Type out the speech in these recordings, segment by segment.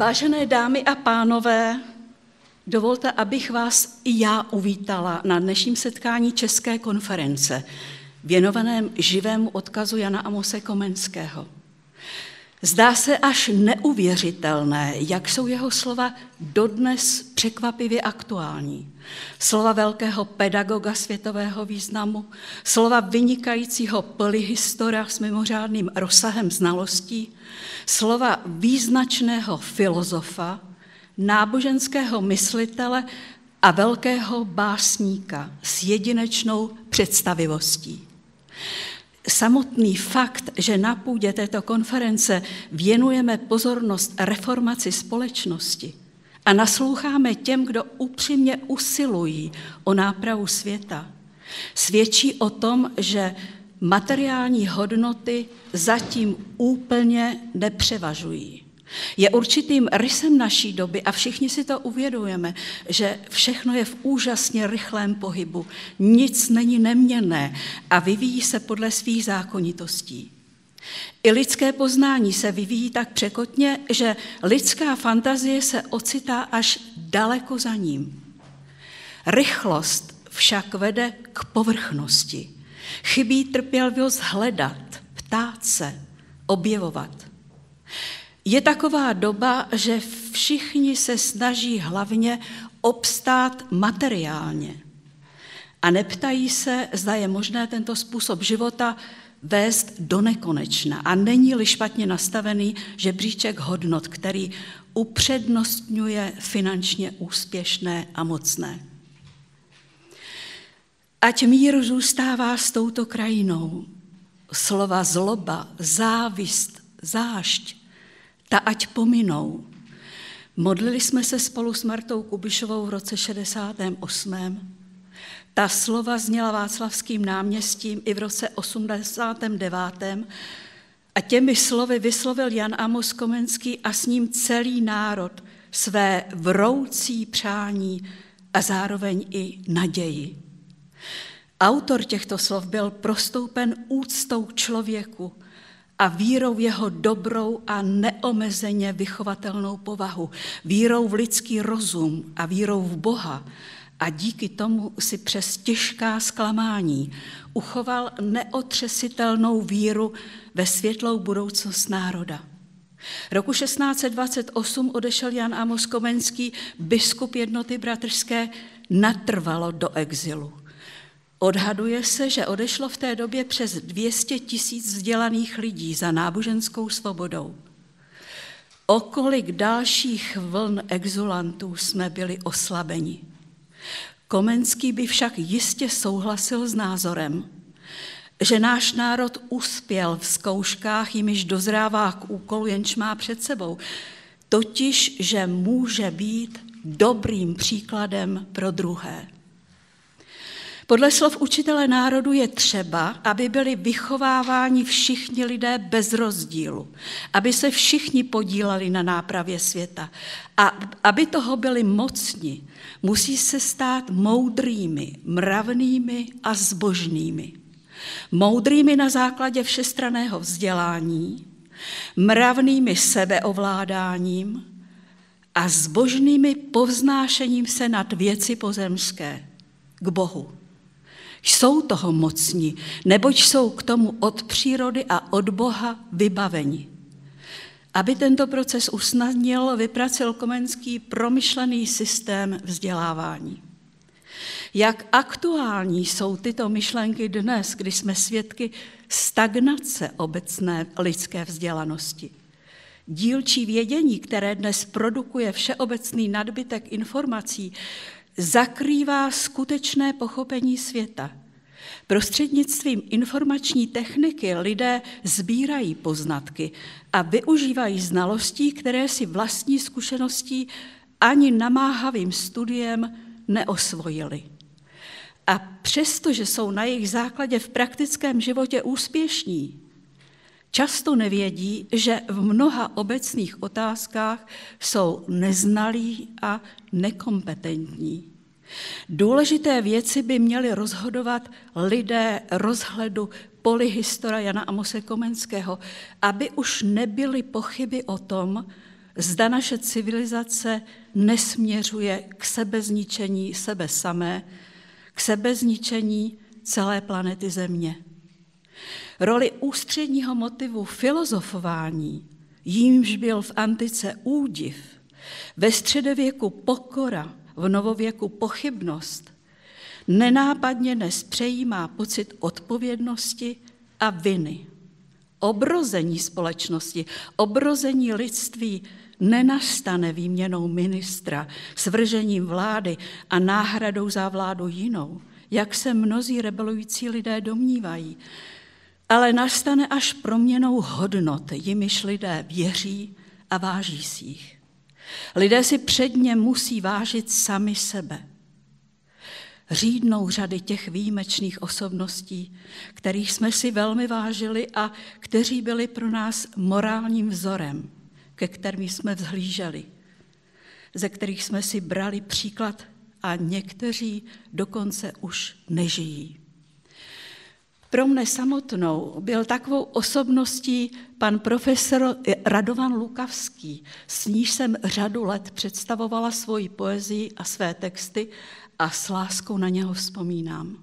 Vážené dámy a pánové, dovolte, abych vás i já uvítala na dnešním setkání České konference, věnovaném živému odkazu Jana Amose Komenského. Zdá se až neuvěřitelné, jak jsou jeho slova dodnes překvapivě aktuální. Slova velkého pedagoga světového významu, slova vynikajícího polyhistora s mimořádným rozsahem znalostí, slova význačného filozofa, náboženského myslitele a velkého básníka s jedinečnou představivostí. Samotný fakt, že na půdě této konference věnujeme pozornost reformaci společnosti a nasloucháme těm, kdo upřímně usilují o nápravu světa, svědčí o tom, že materiální hodnoty zatím úplně nepřevažují. Je určitým rysem naší doby a všichni si to uvědomujeme, že všechno je v úžasně rychlém pohybu, nic není neměné a vyvíjí se podle svých zákonitostí. I lidské poznání se vyvíjí tak překotně, že lidská fantazie se ocitá až daleko za ním. Rychlost však vede k povrchnosti. Chybí trpělivost hledat, ptát se, objevovat. Je taková doba, že všichni se snaží hlavně obstát materiálně a neptají se, zda je možné tento způsob života vést do nekonečna. A není-li špatně nastavený žebříček hodnot, který upřednostňuje finančně úspěšné a mocné. Ať mír zůstává s touto krajinou. Slova zloba, závist, zášť, ta ať pominou. Modlili jsme se spolu s Martou Kubišovou v roce 68. Ta slova zněla Václavským náměstím i v roce 89. A těmi slovy vyslovil Jan Amos Komenský a s ním celý národ své vroucí přání a zároveň i naději. Autor těchto slov byl prostoupen úctou k člověku a vírou jeho dobrou a neomezeně vychovatelnou povahu, vírou v lidský rozum a vírou v Boha, a díky tomu si přes těžká zklamání uchoval neotřesitelnou víru ve světlou budoucnost národa. Roku 1628 odešel Jan Amos Komenský, biskup jednoty bratrské, natrvalo do exilu. Odhaduje se, že odešlo v té době přes 200 tisíc vzdělaných lidí za náboženskou svobodou. O kolik dalších vln exulantů jsme byli oslabeni. Komenský by však jistě souhlasil s názorem, že náš národ uspěl v zkouškách, jimiž dozrává k úkolu, jenž má před sebou, totiž, že může být dobrým příkladem pro druhé. Podle slov učitele národu je třeba, aby byli vychováváni všichni lidé bez rozdílu, aby se všichni podíleli na nápravě světa a aby toho byli mocni, musí se stát moudrými, mravnými a zbožnými. Moudrými na základě všestraného vzdělání, mravnými sebeovládáním a zbožnými povznášením se nad věci pozemské k Bohu. Jsou toho mocní, neboť jsou k tomu od přírody a od Boha vybaveni. Aby tento proces usnadnil, vypracil Komenský promyšlený systém vzdělávání. Jak aktuální jsou tyto myšlenky dnes, kdy jsme svědky stagnace obecné lidské vzdělanosti? Dílčí vědění, které dnes produkuje všeobecný nadbytek informací, zakrývá skutečné pochopení světa. Prostřednictvím informační techniky lidé sbírají poznatky a využívají znalostí, které si vlastní zkušeností ani namáhavým studiem neosvojili. A přestože jsou na jejich základě v praktickém životě úspěšní, často nevědí, že v mnoha obecných otázkách jsou neznalí a nekompetentní. Důležité věci by měli rozhodovat lidé rozhledu polyhistora Jana Amose Komenského, aby už nebyly pochyby o tom, zda naše civilizace nesměřuje k sebezničení sebe samé, k sebezničení celé planety Země. Roli ústředního motivu filozofování, jímž byl v antice údiv, ve středověku pokora, v novověku pochybnost, nenápadně dnes přejímá pocit odpovědnosti a viny. Obrození společnosti, obrození lidství nenastane výměnou ministra, svržením vlády a náhradou za vládu jinou, jak se mnozí rebelující lidé domnívají, ale nastane až proměnou hodnot, jimiž lidé věří a váží si jich. Lidé si předně musí vážit sami sebe. Řídnou řady těch výjimečných osobností, kterých jsme si velmi vážili a kteří byli pro nás morálním vzorem, ke kterým jsme vzhlíželi, ze kterých jsme si brali příklad a někteří dokonce už nežijí. Pro mne samotnou byl takovou osobností pan profesor Radovan Lukavský, s níž jsem řadu let představovala svoji poezii a své texty a s láskou na něho vzpomínám.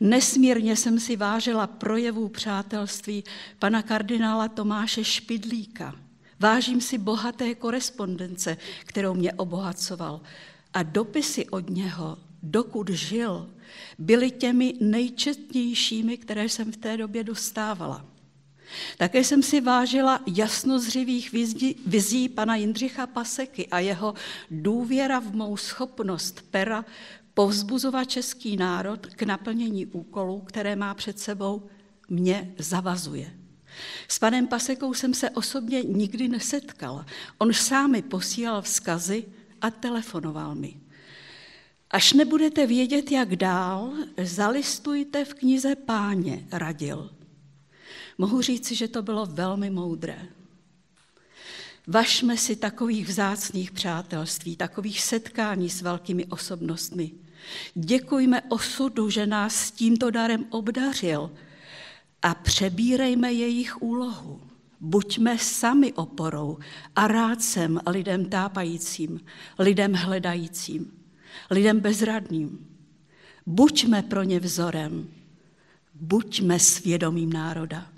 Nesmírně jsem si vážila projevů přátelství pana kardinála Tomáše Špidlíka. Vážím si bohaté korespondence, kterou mě obohacoval. A dopisy od něho, dokud žil, byly těmi nejčetnějšími, které jsem v té době dostávala. Také jsem si vážila jasnozřivých vizí, vizí pana Jindřicha Paseky a jeho důvěra v mou schopnost pera povzbuzovat český národ k naplnění úkolů, které má před sebou, mě zavazuje. S panem Pasekou jsem se osobně nikdy nesetkala. On sám mi posílal vzkazy a telefonoval mi. Až nebudete vědět, jak dál, zalistujte v knize Páně, radil. Mohu říci, že to bylo velmi moudré. Vašme si takových vzácných přátelství, takových setkání s velkými osobnostmi. Děkujme osudu, že nás s tímto darem obdařil a přebírejme jejich úlohu. Buďme sami oporou a rádcem lidem tápajícím, lidem hledajícím lidem bezradným. Buďme pro ně vzorem, buďme svědomím národa.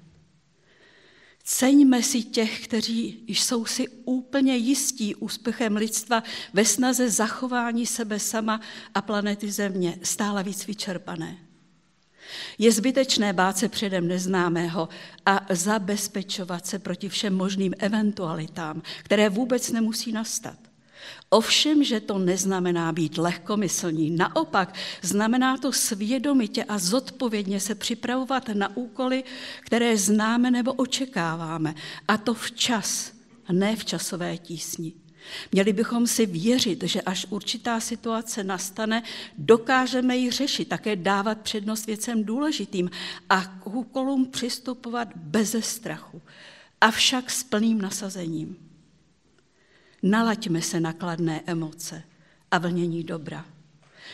Ceňme si těch, kteří jsou si úplně jistí úspěchem lidstva ve snaze zachování sebe sama a planety Země, stále víc vyčerpané. Je zbytečné bát se předem neznámého a zabezpečovat se proti všem možným eventualitám, které vůbec nemusí nastat. Ovšem, že to neznamená být lehkomyslní. Naopak, znamená to svědomitě a zodpovědně se připravovat na úkoly, které známe nebo očekáváme. A to včas, ne v časové tísni. Měli bychom si věřit, že až určitá situace nastane, dokážeme ji řešit, také dávat přednost věcem důležitým a k úkolům přistupovat beze strachu, avšak s plným nasazením. Nalaďme se na kladné emoce a vlnění dobra.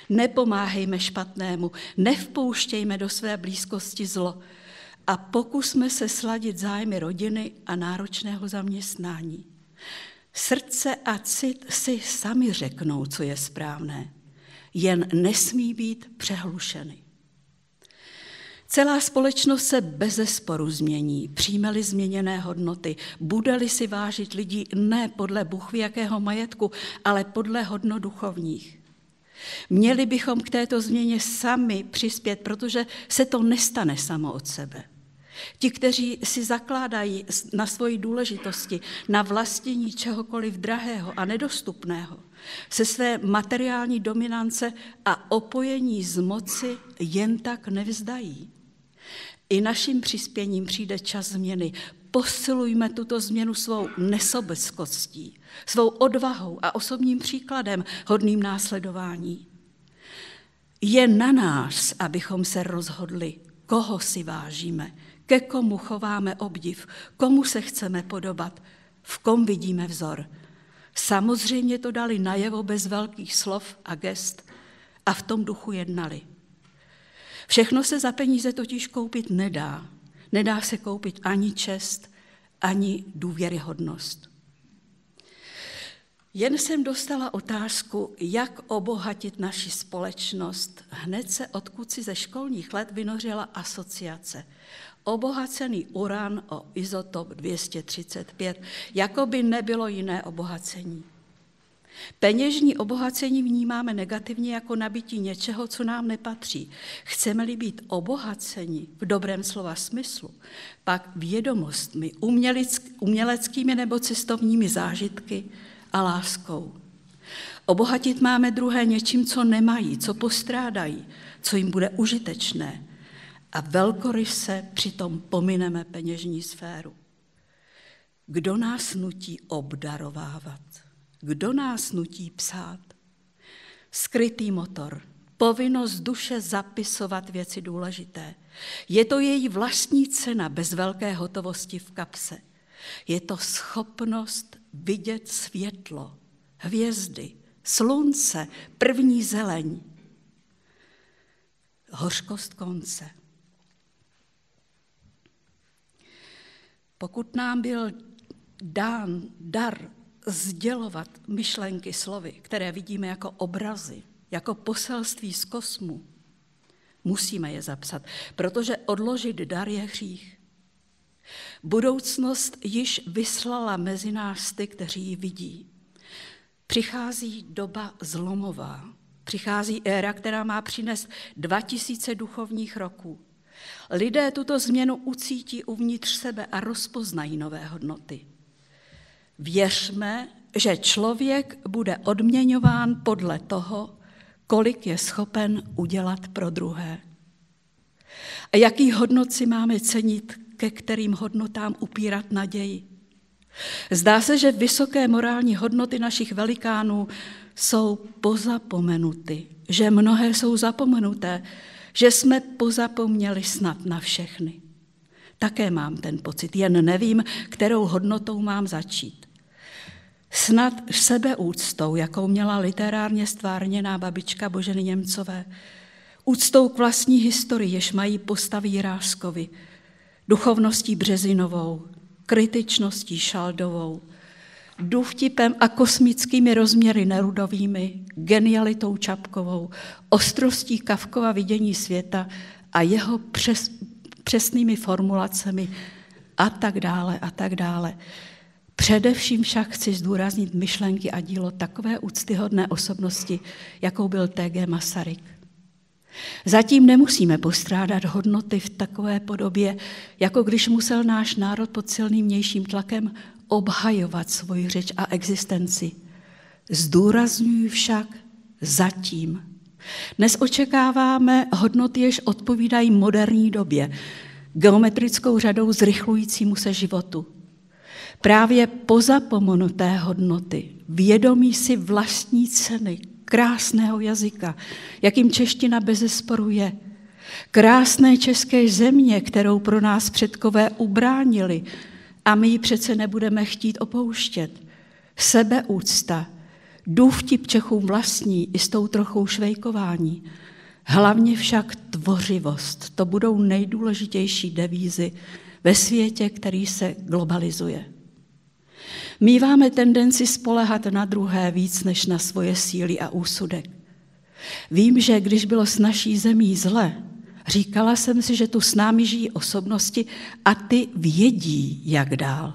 Nepomáhejme špatnému, nevpouštějme do své blízkosti zlo a pokusme se sladit zájmy rodiny a náročného zaměstnání. Srdce a cit si sami řeknou, co je správné, jen nesmí být přehlušeny. Celá společnost se bez sporu změní, přijme-li změněné hodnoty, bude-li si vážit lidí ne podle buchví jakého majetku, ale podle hodnot duchovních. Měli bychom k této změně sami přispět, protože se to nestane samo od sebe. Ti, kteří si zakládají na svoji důležitosti, na vlastnění čehokoliv drahého a nedostupného, se své materiální dominance a opojení z moci jen tak nevzdají. I naším přispěním přijde čas změny. Posilujme tuto změnu svou nesobeckostí, svou odvahou a osobním příkladem hodným následování. Je na nás, abychom se rozhodli, koho si vážíme, ke komu chováme obdiv, komu se chceme podobat, v kom vidíme vzor. Samozřejmě to dali najevo bez velkých slov a gest a v tom duchu jednali. Všechno se za peníze totiž koupit nedá. Nedá se koupit ani čest, ani důvěryhodnost. Jen jsem dostala otázku, jak obohatit naši společnost. Hned se odkud si ze školních let vynořila asociace. Obohacený uran o izotop 235, jako by nebylo jiné obohacení. Peněžní obohacení vnímáme negativně jako nabití něčeho, co nám nepatří. Chceme-li být obohaceni v dobrém slova smyslu, pak vědomostmi, uměleckými nebo cestovními zážitky a láskou. Obohatit máme druhé něčím, co nemají, co postrádají, co jim bude užitečné. A velkoryse přitom pomineme peněžní sféru. Kdo nás nutí obdarovávat? Kdo nás nutí psát? Skrytý motor, povinnost duše zapisovat věci důležité. Je to její vlastní cena bez velké hotovosti v kapse. Je to schopnost vidět světlo, hvězdy, slunce, první zeleň, hořkost konce. Pokud nám byl dán dar sdělovat myšlenky slovy, které vidíme jako obrazy, jako poselství z kosmu, musíme je zapsat, protože odložit dar je hřích. Budoucnost již vyslala mezi nás ty, kteří ji vidí. Přichází doba zlomová. Přichází éra, která má přinést 2000 duchovních roků. Lidé tuto změnu ucítí uvnitř sebe a rozpoznají nové hodnoty. Věřme, že člověk bude odměňován podle toho, kolik je schopen udělat pro druhé. A jaký hodnot si máme cenit, ke kterým hodnotám upírat naději. Zdá se, že vysoké morální hodnoty našich velikánů jsou pozapomenuty, že mnohé jsou zapomenuté, že jsme pozapomněli snad na všechny. Také mám ten pocit, jen nevím, kterou hodnotou mám začít. Snad sebeúctou, jakou měla literárně stvárněná babička Boženy Němcové, úctou k vlastní historii, jež mají postavy Jiráskovi, duchovností Březinovou, kritičností Šaldovou, důvtipem a kosmickými rozměry Nerudovými, genialitou Čapkovou, ostrostí Kavkova vidění světa a jeho přes, přesnými formulacemi a tak dále a tak dále. Především však chci zdůraznit myšlenky a dílo takové úctyhodné osobnosti, jakou byl T.G. Masaryk. Zatím nemusíme postrádat hodnoty v takové podobě, jako když musel náš národ pod silným vnějším tlakem obhajovat svoji řeč a existenci. Zdůrazňuji však zatím. Dnes očekáváme hodnoty, jež odpovídají moderní době, geometrickou řadou zrychlujícímu se životu. Právě pozapomenuté hodnoty, vědomí si vlastní ceny, krásného jazyka, jakým čeština bezesporu je. Krásné české země, kterou pro nás předkové ubránili a my ji přece nebudeme chtít opouštět. Sebeúcta, důvtip Čechům vlastní i s tou trochou švejkování. Hlavně však tvořivost. To budou nejdůležitější devízy ve světě, který se globalizuje. Míváme tendenci spolehat na druhé víc než na svoje síly a úsudek. Vím, že když bylo s naší zemí zle, říkala jsem si, že tu s námi žijí osobnosti a ty vědí, jak dál.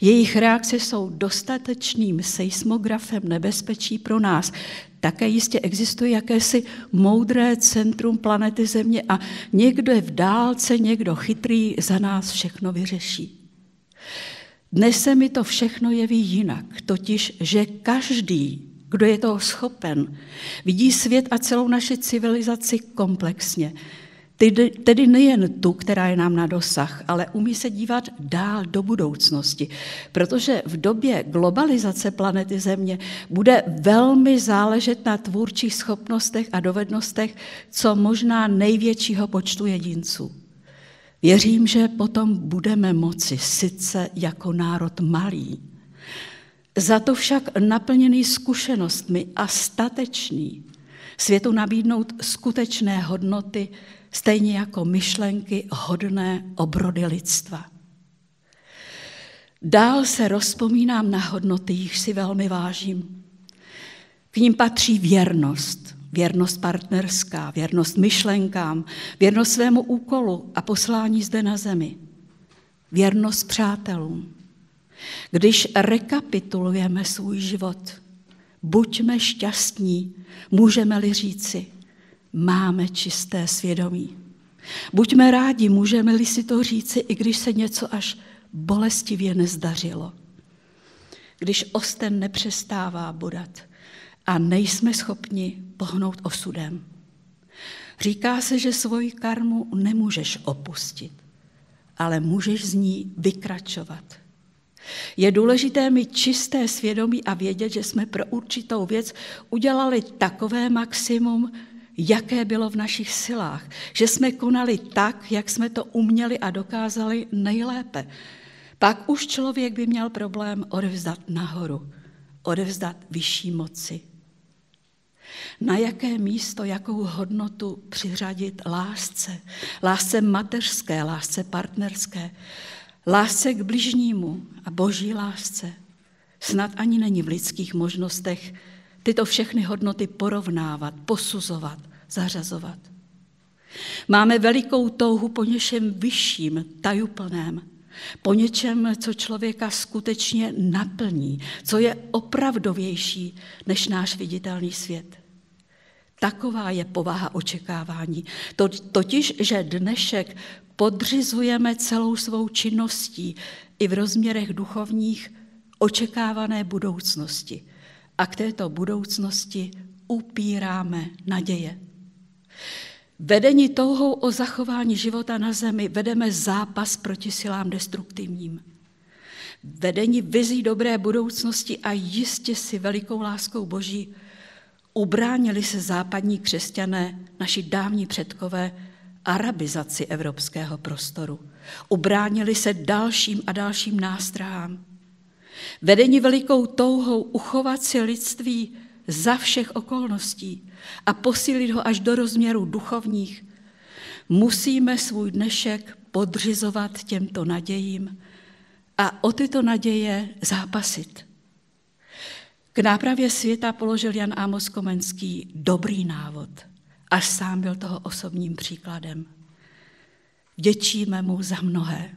Jejich reakce jsou dostatečným seismografem nebezpečí pro nás. Také jistě existuje jakési moudré centrum planety Země a někdo je v dálce, někdo chytrý za nás všechno vyřeší. Dnes se mi to všechno jeví jinak, totiž, že každý, kdo je toho schopen, vidí svět a celou naši civilizaci komplexně. Tedy nejen tu, která je nám na dosah, ale umí se dívat dál do budoucnosti, protože v době globalizace planety Země bude velmi záležet na tvůrčích schopnostech a dovednostech co možná největšího počtu jedinců. Věřím, že potom budeme moci sice jako národ malý, za to však naplněný zkušenostmi a statečný světu nabídnout skutečné hodnoty, stejně jako myšlenky hodné obrody lidstva. Dál se rozpomínám na hodnoty, jich si velmi vážím. K ním patří věrnost, věrnost partnerská, věrnost myšlenkám, věrnost svému úkolu a poslání zde na zemi, věrnost přátelům. Když rekapitulujeme svůj život, buďme šťastní, můžeme-li říci, máme čisté svědomí. Buďme rádi, můžeme-li si to říci, i když se něco až bolestivě nezdařilo. Když osten nepřestává bodat a nejsme schopni pohnout osudem. Říká se, že svoji karmu nemůžeš opustit, ale můžeš z ní vykračovat. Je důležité mít čisté svědomí a vědět, že jsme pro určitou věc udělali takové maximum, jaké bylo v našich silách. Že jsme konali tak, jak jsme to uměli a dokázali nejlépe. Pak už člověk by měl problém odevzdat nahoru, odevzdat vyšší moci. Na jaké místo, jakou hodnotu přiřadit lásce, lásce mateřské, lásce partnerské, lásce k bližnímu a boží lásce. Snad ani není v lidských možnostech tyto všechny hodnoty porovnávat, posuzovat, zařazovat. Máme velikou touhu po něčem vyšším, tajuplném, po něčem, co člověka skutečně naplní, co je opravdovější než náš viditelný svět. Taková je povaha očekávání. Totiž, že dnešek podřizujeme celou svou činností i v rozměrech duchovních očekávané budoucnosti. A k této budoucnosti upíráme naděje. Vedení touhou o zachování života na zemi vedeme zápas proti silám destruktivním. Vedení vizí dobré budoucnosti a jistě si velikou láskou Boží ubránili se západní křesťané, naši dávní předkové, arabizaci evropského prostoru. Ubránili se dalším a dalším nástrahám. Vedení velikou touhou uchovat si lidství za všech okolností a posílit ho až do rozměrů duchovních, musíme svůj dnešek podřizovat těmto nadějím a o tyto naděje zápasit. K nápravě světa položil Jan Amos Komenský dobrý návod, až sám byl toho osobním příkladem. Děčíme mu za mnohé.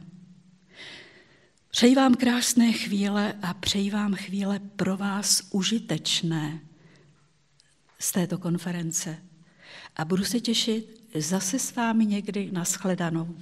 Přeji vám krásné chvíle a přeji vám chvíle pro vás užitečné z této konference. A budu se těšit zase s vámi někdy na shledanou.